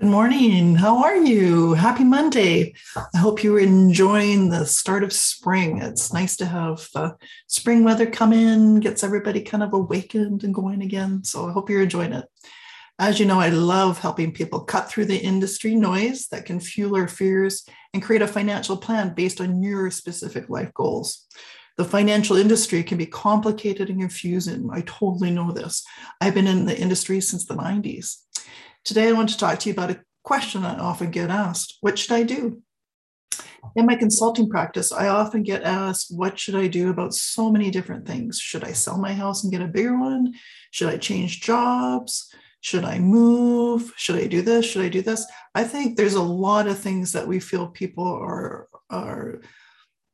Good morning. How are you? Happy Monday. I hope you're enjoying the start of spring. It's nice to have uh, spring weather come in, gets everybody kind of awakened and going again. So I hope you're enjoying it. As you know, I love helping people cut through the industry noise that can fuel our fears and create a financial plan based on your specific life goals. The financial industry can be complicated and confusing. I totally know this. I've been in the industry since the 90s. Today, I want to talk to you about a question I often get asked What should I do? In my consulting practice, I often get asked, What should I do about so many different things? Should I sell my house and get a bigger one? Should I change jobs? Should I move? Should I do this? Should I do this? I think there's a lot of things that we feel people are, are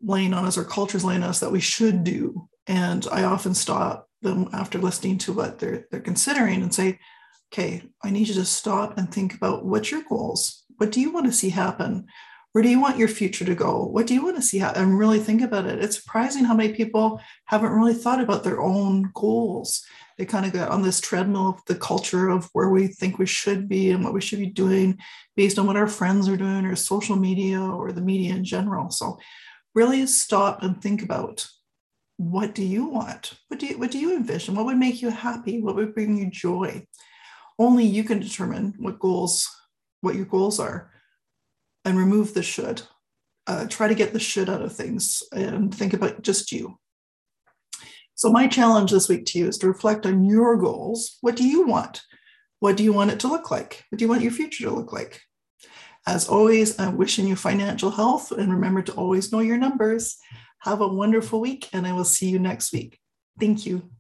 laying on us or cultures laying on us that we should do. And I often stop them after listening to what they're, they're considering and say, okay, I need you to stop and think about what's your goals? What do you want to see happen? Where do you want your future to go? What do you want to see happen? And really think about it. It's surprising how many people haven't really thought about their own goals. They kind of got on this treadmill of the culture of where we think we should be and what we should be doing based on what our friends are doing or social media or the media in general. So really stop and think about what do you want? What do you what do you envision? What would make you happy? What would bring you joy? Only you can determine what goals what your goals are and remove the should. Uh, try to get the should out of things and think about just you. So my challenge this week to you is to reflect on your goals. What do you want? What do you want it to look like? What do you want your future to look like? As always i'm wishing you financial health and remember to always know your numbers. Have a wonderful week and i will see you next week. Thank you